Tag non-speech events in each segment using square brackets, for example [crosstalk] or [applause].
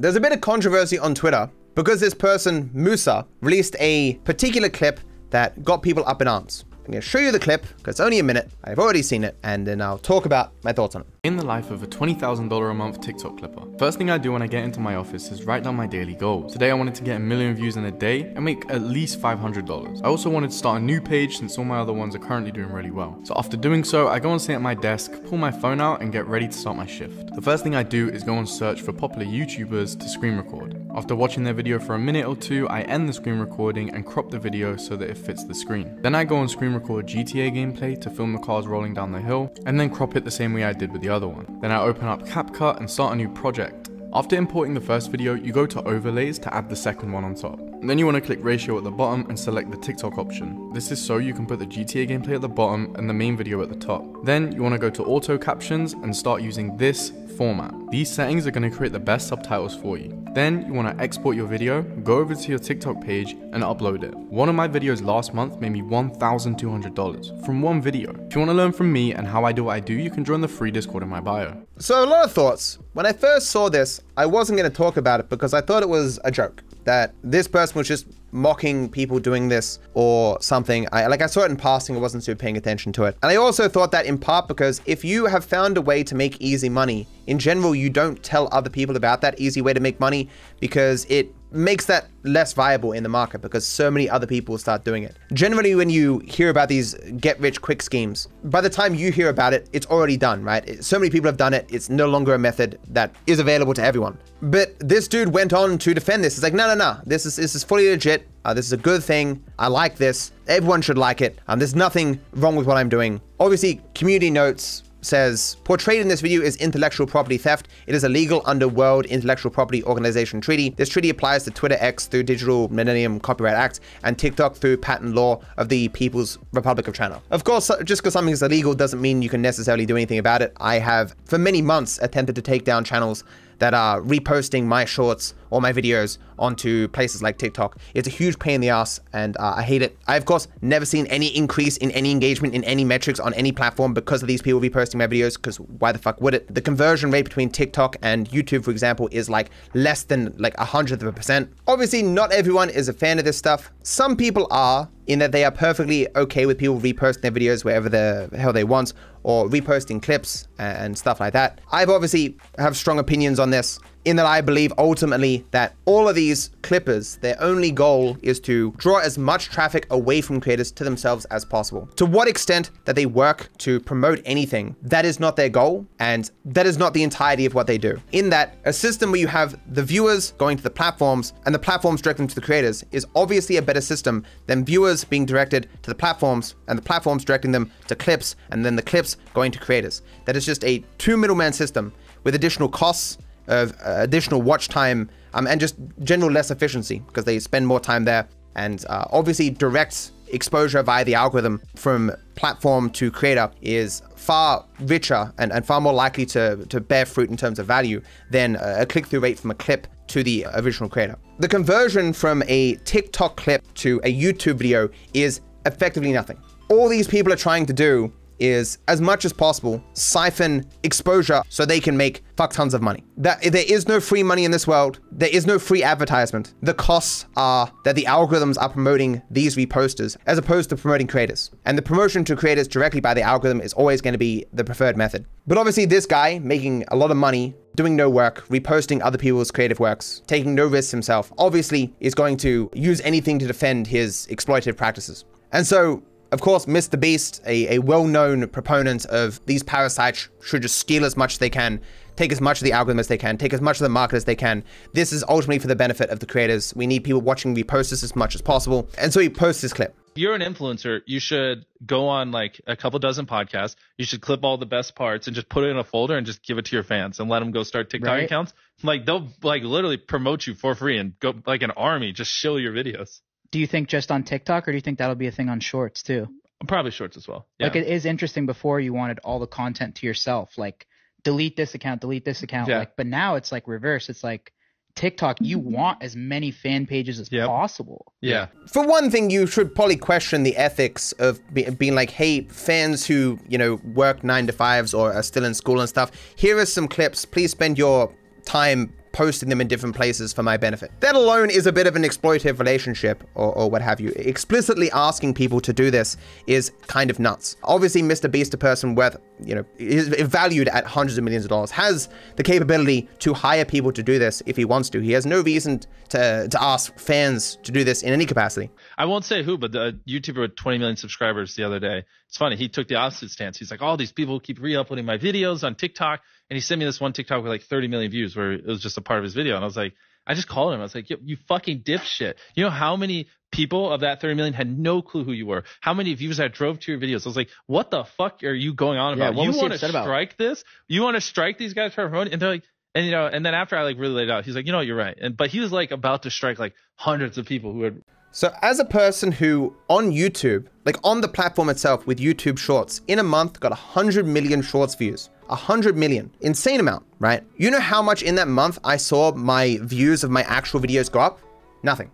There's a bit of controversy on Twitter because this person, Musa, released a particular clip that got people up in arms. I'm going to show you the clip because it's only a minute. I've already seen it, and then I'll talk about my thoughts on it. In the life of a $20,000 a month TikTok clipper, first thing I do when I get into my office is write down my daily goals. Today I wanted to get a million views in a day and make at least $500. I also wanted to start a new page since all my other ones are currently doing really well. So after doing so, I go and sit at my desk, pull my phone out and get ready to start my shift. The first thing I do is go and search for popular YouTubers to screen record. After watching their video for a minute or two, I end the screen recording and crop the video so that it fits the screen. Then I go and screen record GTA gameplay to film the cars rolling down the hill, and then crop it the same way I did with the other one. Then I open up CapCut and start a new project. After importing the first video, you go to overlays to add the second one on top. Then you want to click ratio at the bottom and select the TikTok option. This is so you can put the GTA gameplay at the bottom and the main video at the top. Then you want to go to auto captions and start using this format. These settings are going to create the best subtitles for you. Then you want to export your video, go over to your TikTok page and upload it. One of my videos last month made me $1,200 from one video. If you want to learn from me and how I do what I do, you can join the free Discord in my bio. So, a lot of thoughts. When I first saw this, I wasn't going to talk about it because I thought it was a joke. That this person was just mocking people doing this or something. I like I saw it in passing, I wasn't super paying attention to it. And I also thought that in part because if you have found a way to make easy money, in general, you don't tell other people about that easy way to make money because it makes that less viable in the market because so many other people start doing it. Generally, when you hear about these get rich quick schemes, by the time you hear about it, it's already done, right? So many people have done it. It's no longer a method that is available to everyone. But this dude went on to defend this. It's like, no, no, no. This is this is fully legit. Uh, this is a good thing. I like this. Everyone should like it. Um, there's nothing wrong with what I'm doing. Obviously, community notes says portrayed in this video is intellectual property theft. It is illegal under World Intellectual Property Organization Treaty. This treaty applies to Twitter X through Digital Millennium Copyright Act and TikTok through patent law of the People's Republic of China. Of course, just because something is illegal doesn't mean you can necessarily do anything about it. I have for many months attempted to take down channels that are reposting my shorts or my videos onto places like TikTok. It's a huge pain in the ass and uh, I hate it. I, of course, never seen any increase in any engagement in any metrics on any platform because of these people reposting my videos, because why the fuck would it? The conversion rate between TikTok and YouTube, for example, is like less than like a hundredth of a percent. Obviously, not everyone is a fan of this stuff. Some people are, in that they are perfectly okay with people reposting their videos wherever the hell they want or reposting clips and stuff like that. I've obviously have strong opinions on this in that I believe ultimately that all of these clippers, their only goal is to draw as much traffic away from creators to themselves as possible. To what extent that they work to promote anything, that is not their goal, and that is not the entirety of what they do. In that, a system where you have the viewers going to the platforms and the platforms directing them to the creators is obviously a better system than viewers being directed to the platforms and the platforms directing them to clips and then the clips going to creators. That is just a two middleman system with additional costs of uh, additional watch time um, and just general less efficiency because they spend more time there. And uh, obviously, direct exposure via the algorithm from platform to creator is far richer and, and far more likely to, to bear fruit in terms of value than a click through rate from a clip to the original creator. The conversion from a TikTok clip to a YouTube video is effectively nothing. All these people are trying to do is as much as possible siphon exposure so they can make fuck tons of money. That there is no free money in this world. There is no free advertisement. The costs are that the algorithms are promoting these reposters as opposed to promoting creators. And the promotion to creators directly by the algorithm is always going to be the preferred method. But obviously this guy making a lot of money doing no work, reposting other people's creative works, taking no risks himself, obviously is going to use anything to defend his exploitative practices. And so of course, Mr. Beast, a, a well-known proponent of these parasites should just steal as much as they can, take as much of the algorithm as they can, take as much of the market as they can. This is ultimately for the benefit of the creators. We need people watching repost this as much as possible. And so he posts this clip. If you're an influencer, you should go on like a couple dozen podcasts. You should clip all the best parts and just put it in a folder and just give it to your fans and let them go start TikTok right. accounts. Like they'll like literally promote you for free and go like an army, just show your videos. Do you think just on TikTok, or do you think that'll be a thing on Shorts too? Probably Shorts as well. Yeah. Like it is interesting. Before you wanted all the content to yourself, like delete this account, delete this account. Yeah. Like, but now it's like reverse. It's like TikTok, you mm-hmm. want as many fan pages as yep. possible. Yeah. For one thing, you should probably question the ethics of be- being like, hey, fans who, you know, work nine to fives or are still in school and stuff, here are some clips. Please spend your time posting them in different places for my benefit. That alone is a bit of an exploitative relationship or, or what have you. Explicitly asking people to do this is kind of nuts. Obviously, Mr. Beast, a person worth, you know, is valued at hundreds of millions of dollars, has the capability to hire people to do this if he wants to. He has no reason to, to ask fans to do this in any capacity. I won't say who, but the YouTuber with 20 million subscribers the other day, it's funny. He took the opposite stance. He's like, all oh, these people keep re-uploading my videos on TikTok. And he sent me this one TikTok with like 30 million views where it was just a part of his video. And I was like, I just called him. I was like, you fucking dipshit. You know how many people of that 30 million had no clue who you were? How many views I drove to your videos? I was like, what the fuck are you going on about? Yeah, you want to strike about? this? You want to strike these guys for promoting? And they're like, and you know, and then after I like really laid out, he's like, you know, you're right. And but he was like about to strike like hundreds of people who had so, as a person who on YouTube, like on the platform itself with YouTube Shorts, in a month got 100 million Shorts views. 100 million. Insane amount, right? You know how much in that month I saw my views of my actual videos go up? Nothing.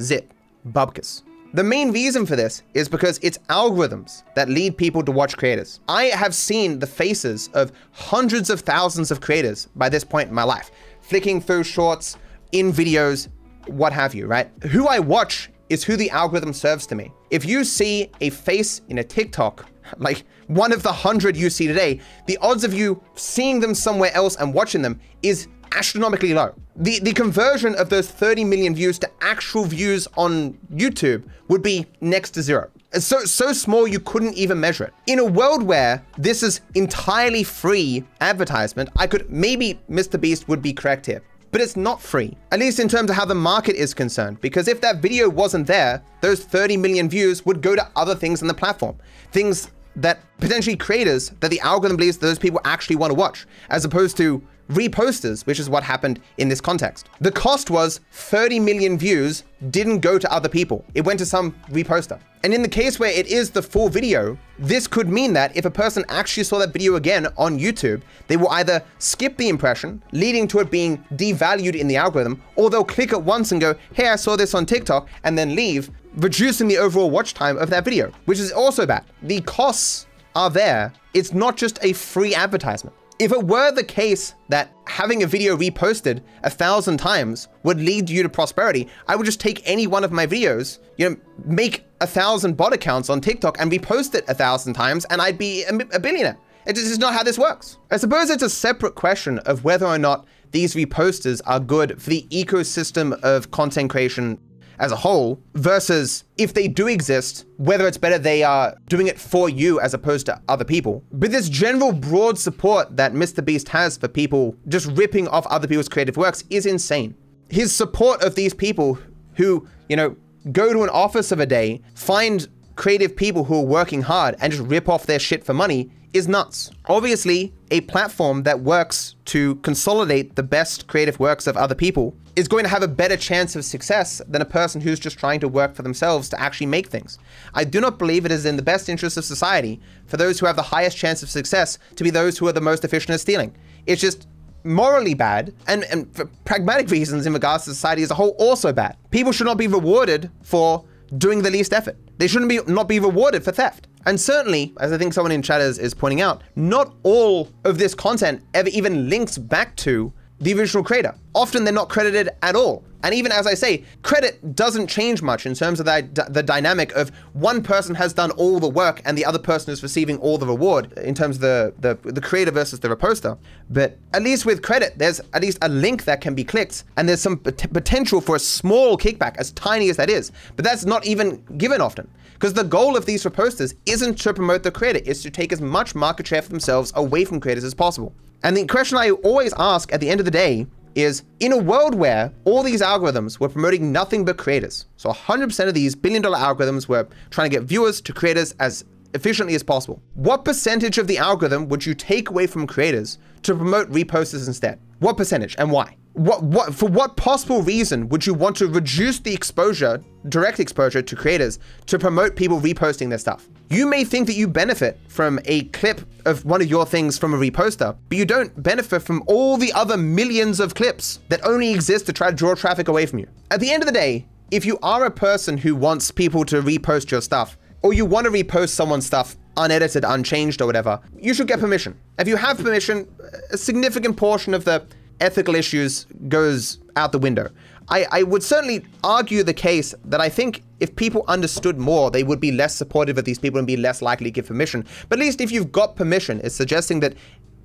Zip. Bubkus. The main reason for this is because it's algorithms that lead people to watch creators. I have seen the faces of hundreds of thousands of creators by this point in my life, flicking through shorts, in videos, what have you, right? Who I watch is who the algorithm serves to me. If you see a face in a TikTok, like one of the hundred you see today, the odds of you seeing them somewhere else and watching them is astronomically low. The, the conversion of those 30 million views to actual views on YouTube would be next to zero. So, so small you couldn't even measure it. In a world where this is entirely free advertisement, I could, maybe Mr. Beast would be correct here but it's not free, at least in terms of how the market is concerned. Because if that video wasn't there, those 30 million views would go to other things on the platform. Things that potentially creators that the algorithm believes those people actually want to watch, as opposed to reposters, which is what happened in this context. The cost was 30 million views didn't go to other people. It went to some reposter. And in the case where it is the full video, this could mean that if a person actually saw that video again on YouTube, they will either skip the impression, leading to it being devalued in the algorithm, or they'll click it once and go, hey, I saw this on TikTok, and then leave, reducing the overall watch time of that video, which is also bad. The costs are there. It's not just a free advertisement. If it were the case that having a video reposted a thousand times would lead you to prosperity, I would just take any one of my videos, you know, make a thousand bot accounts on TikTok and repost it a thousand times, and I'd be a, billionaire. It just is not how this works. I suppose it's a separate question of whether or not these reposters are good for the ecosystem of content creation as a whole versus if they do exist, whether it's better they are doing it for you as opposed to other people. But this general broad support that Mr. Beast has for people just ripping off other people's creative works is insane. His support of these people who, you know, go to an office of a day, find creative people who are working hard and just rip off their shit for money is nuts. Obviously, a platform that works to consolidate the best creative works of other people is going to have a better chance of success than a person who's just trying to work for themselves to actually make things. I do not believe it is in the best interest of society for those who have the highest chance of success to be those who are the most efficient at stealing. It's just morally bad and, and for pragmatic [laughs] reasons in regards to society as a whole also bad. People should not be rewarded for doing the least effort. They shouldn't be not be rewarded for theft. And certainly, as I think someone in chat is, is pointing out, not all of this content ever even links back to the original creator. Often they're not credited at all. And even as I say, credit doesn't change much in terms of the, the dynamic of one person has done all the work and the other person is receiving all the reward in terms of the, the, the creator versus the reposter. But at least with credit, there's at least a link that can be clicked and there's some pot- potential for a small kickback, as tiny as that is. But that's not even given often. Because the goal of these reposters isn't to promote the creator, it's to take as much market share for themselves away from creators as possible. And the question I always ask at the end of the day is in a world where all these algorithms were promoting nothing but creators, so 100% of these billion dollar algorithms were trying to get viewers to creators as efficiently as possible. What percentage of the algorithm would you take away from creators to promote reposters instead? What percentage and why? What what for what possible reason would you want to reduce the exposure, direct exposure to creators to promote people reposting their stuff? You may think that you benefit from a clip of one of your things from a reposter, but you don't benefit from all the other millions of clips that only exist to try to draw traffic away from you. At the end of the day, if you are a person who wants people to repost your stuff, or you want to repost someone's stuff unedited, unchanged, or whatever, you should get permission. If you have permission, a significant portion of the ethical issues goes out the window. I, I would certainly argue the case that I think if people understood more, they would be less supportive of these people and be less likely to give permission. But at least if you've got permission, it's suggesting that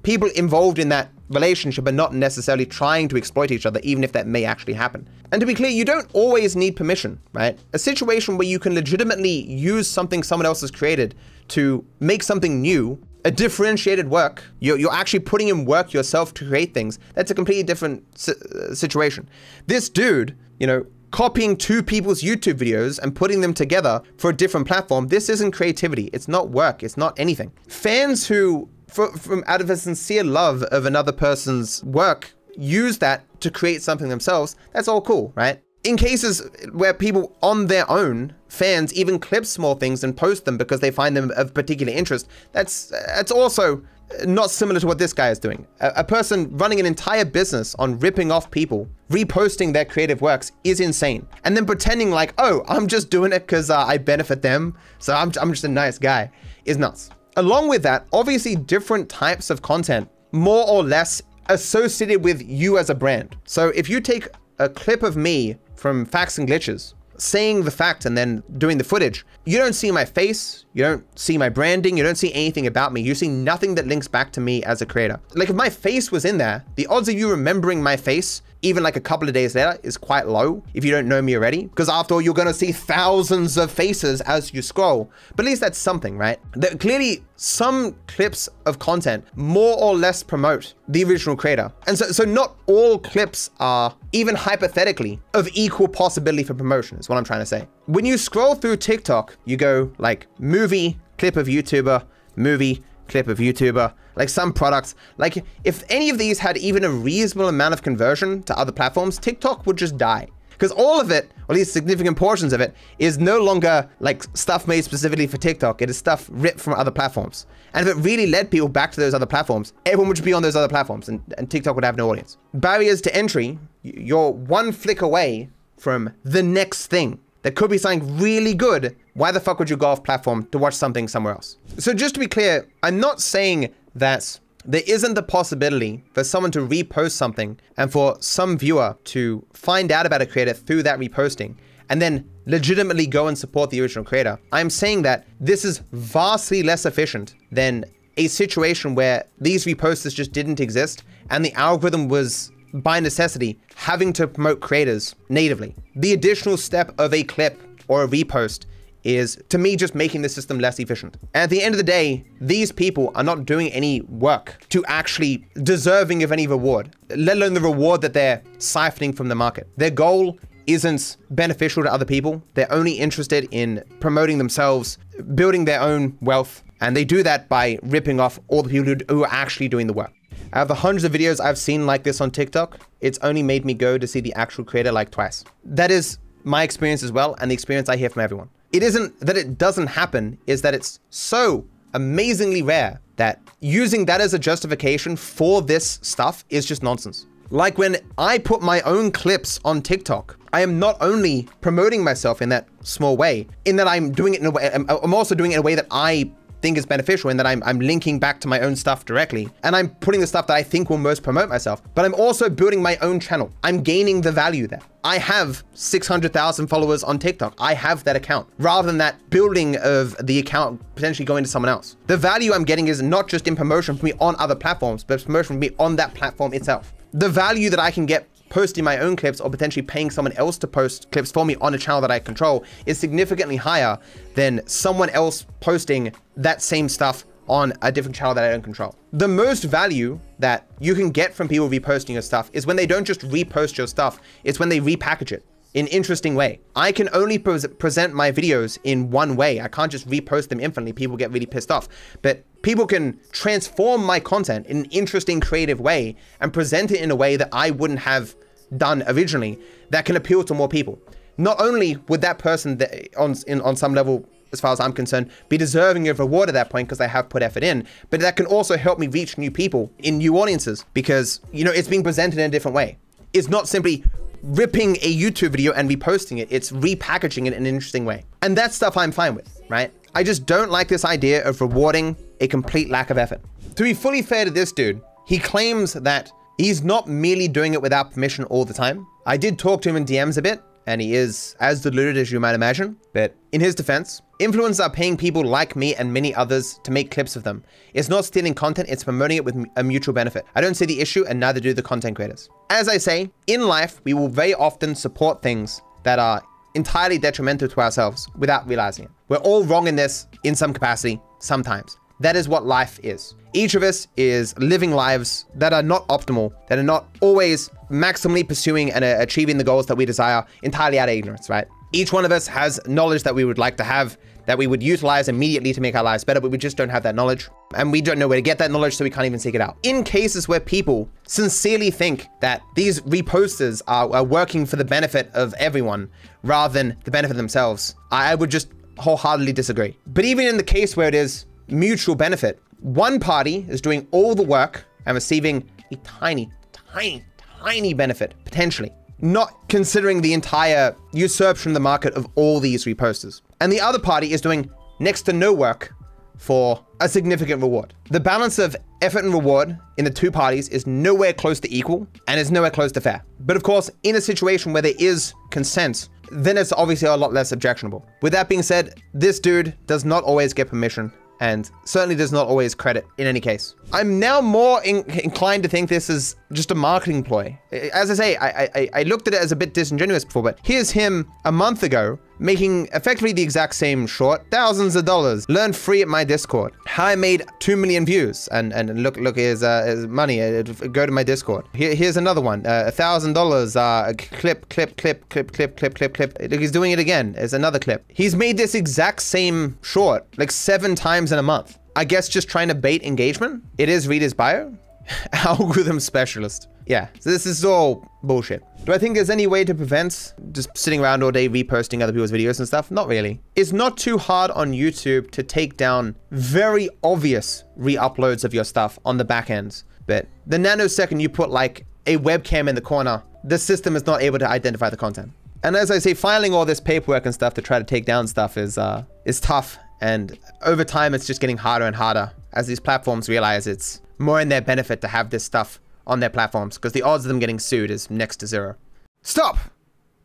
people involved in that relationship are not necessarily trying to exploit each other, even if that may actually happen. And to be clear, you don't always need permission, right? A situation where you can legitimately use something someone else has created to make something new a differentiated work. You're, you're actually putting in work yourself to create things. That's a completely different si- uh, situation. This dude, you know, copying two people's YouTube videos and putting them together for a different platform, this isn't creativity. It's not work. It's not anything. Fans who, for, from out of a sincere love of another person's work, use that to create something themselves, that's all cool, right? In cases where people on their own fans even clip small things and post them because they find them of particular interest that's that's also not similar to what this guy is doing. A, a person running an entire business on ripping off people reposting their creative works is insane. And then pretending like oh i'm just doing it because uh, i benefit them so I'm, I'm just a nice guy is nuts. Along with that obviously different types of content more or less associated with you as a brand. So if you take a clip of me from Facts and Glitches, saying the fact and then doing the footage, you don't see my face, you don't see my branding, you don't see anything about me. You see nothing that links back to me as a creator. Like if my face was in there, the odds of you remembering my face even like a couple of days later is quite low if you don't know me already. Because after all, you're going to see thousands of faces as you scroll. But at least that's something, right? That clearly some clips of content more or less promote the original creator. And so, so not all clips are even hypothetically of equal possibility for promotion is what I'm trying to say. When you scroll through TikTok, you go like movie, clip of YouTuber, movie, clip of YouTuber, like some products. Like if any of these had even a reasonable amount of conversion to other platforms, TikTok would just die. Because all of it, or at least significant portions of it, is no longer like stuff made specifically for TikTok. It is stuff ripped from other platforms. And if it really led people back to those other platforms, everyone would be on those other platforms and, and TikTok would have no audience. Barriers to entry, you're one flick away from the next thing that could be something really good, why the fuck would you go off platform to watch something somewhere else? So just to be clear, I'm not saying that there isn't the possibility for someone to repost something and for some viewer to find out about a creator through that reposting and then legitimately go and support the original creator. I'm saying that this is vastly less efficient than a situation where these reposters just didn't exist and the algorithm was by necessity, having to promote creators natively. The additional step of a clip or a repost is, to me, just making the system less efficient. At the end of the day, these people are not doing any work to actually deserving of any reward, let alone the reward that they're siphoning from the market. Their goal isn't beneficial to other people. They're only interested in promoting themselves, building their own wealth, and they do that by ripping off all the people who are actually doing the work. Out of the hundreds of videos I've seen like this on TikTok, it's only made me go to see the actual creator like twice. That is my experience as well, and the experience I hear from everyone. It isn't that it doesn't happen, is that it's so amazingly rare that using that as a justification for this stuff is just nonsense. Like when I put my own clips on TikTok, I am not only promoting myself in that small way, in that I'm doing it in a way, I'm also doing it in a way that I think is beneficial in that I'm, I'm linking back to my own stuff directly and I'm putting the stuff that I think will most promote myself. But I'm also building my own channel. I'm gaining the value there. I have 600,000 followers on TikTok. I have that account rather than that building of the account potentially going to someone else. The value I'm getting is not just in promotion for me on other platforms, but promotion for me on that platform itself. The value that I can get posting my own clips or potentially paying someone else to post clips for me on a channel that I control is significantly higher than someone else posting that same stuff on a different channel that I don't control. The most value that you can get from people reposting your stuff is when they don't just repost your stuff, it's when they repackage it in interesting way. I can only pre present my videos in one way. I can't just repost them infinitely. People get really pissed off. But people can transform my content in an interesting, creative way and present it in a way that I wouldn't have done originally that can appeal to more people. Not only would that person that on in, on some level as far as I'm concerned, be deserving of reward at that point because they have put effort in. But that can also help me reach new people in new audiences because, you know, it's being presented in a different way. It's not simply ripping a YouTube video and reposting it, it's repackaging it in an interesting way. And that stuff I'm fine with, right? I just don't like this idea of rewarding a complete lack of effort. To be fully fair to this dude, he claims that He's not merely doing it without permission all the time. I did talk to him in DMs a bit, and he is as deluded as you might imagine. But in his defense, influencers are paying people like me and many others to make clips of them. It's not stealing content, it's promoting it with a mutual benefit. I don't see the issue, and neither do the content creators. As I say, in life, we will very often support things that are entirely detrimental to ourselves without realizing it. We're all wrong in this in some capacity, sometimes. That is what life is. Each of us is living lives that are not optimal, that are not always maximally pursuing and uh, achieving the goals that we desire entirely out of ignorance, right? Each one of us has knowledge that we would like to have, that we would utilize immediately to make our lives better, but we just don't have that knowledge. And we don't know where to get that knowledge, so we can't even seek it out. In cases where people sincerely think that these reposters are, are working for the benefit of everyone rather than the benefit of themselves, I would just wholeheartedly disagree. But even in the case where it is mutual benefit. One party is doing all the work and receiving a tiny, tiny, tiny benefit, potentially, not considering the entire usurpation of the market of all these reposters. And the other party is doing next to no work for a significant reward. The balance of effort and reward in the two parties is nowhere close to equal and is nowhere close to fair. But of course, in a situation where there is consent, then it's obviously a lot less objectionable. With that being said, this dude does not always get permission and certainly does not always credit in any case. I'm now more in inclined to think this is just a marketing ploy. As I say, I, I, I looked at it as a bit disingenuous before, but here's him a month ago making effectively the exact same short, thousands of dollars. Learn free at my Discord. How I made 2 million views. And and look, look, here's, uh, here's money. Uh, go to my Discord. Here, here's another one. Uh, a thousand dollars. Uh, clip, clip, clip, clip, clip, clip, clip, clip. Look, he's doing it again. There's another clip. He's made this exact same short like seven times in a month. I guess just trying to bait engagement. It is reader's bio. [laughs] Algorithm specialist. Yeah, so this is all bullshit. Do I think there's any way to prevent just sitting around all day reposting other people's videos and stuff? Not really. It's not too hard on YouTube to take down very obvious re-uploads of your stuff on the back end. But the nanosecond you put like a webcam in the corner, the system is not able to identify the content. And as I say, filing all this paperwork and stuff to try to take down stuff is uh, is tough. And over time, it's just getting harder and harder as these platforms realize it's more in their benefit to have this stuff on their platforms because the odds of them getting sued is next to zero. Stop!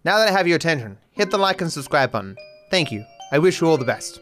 Now that I have your attention, hit the like and subscribe button. Thank you. I wish you all the best.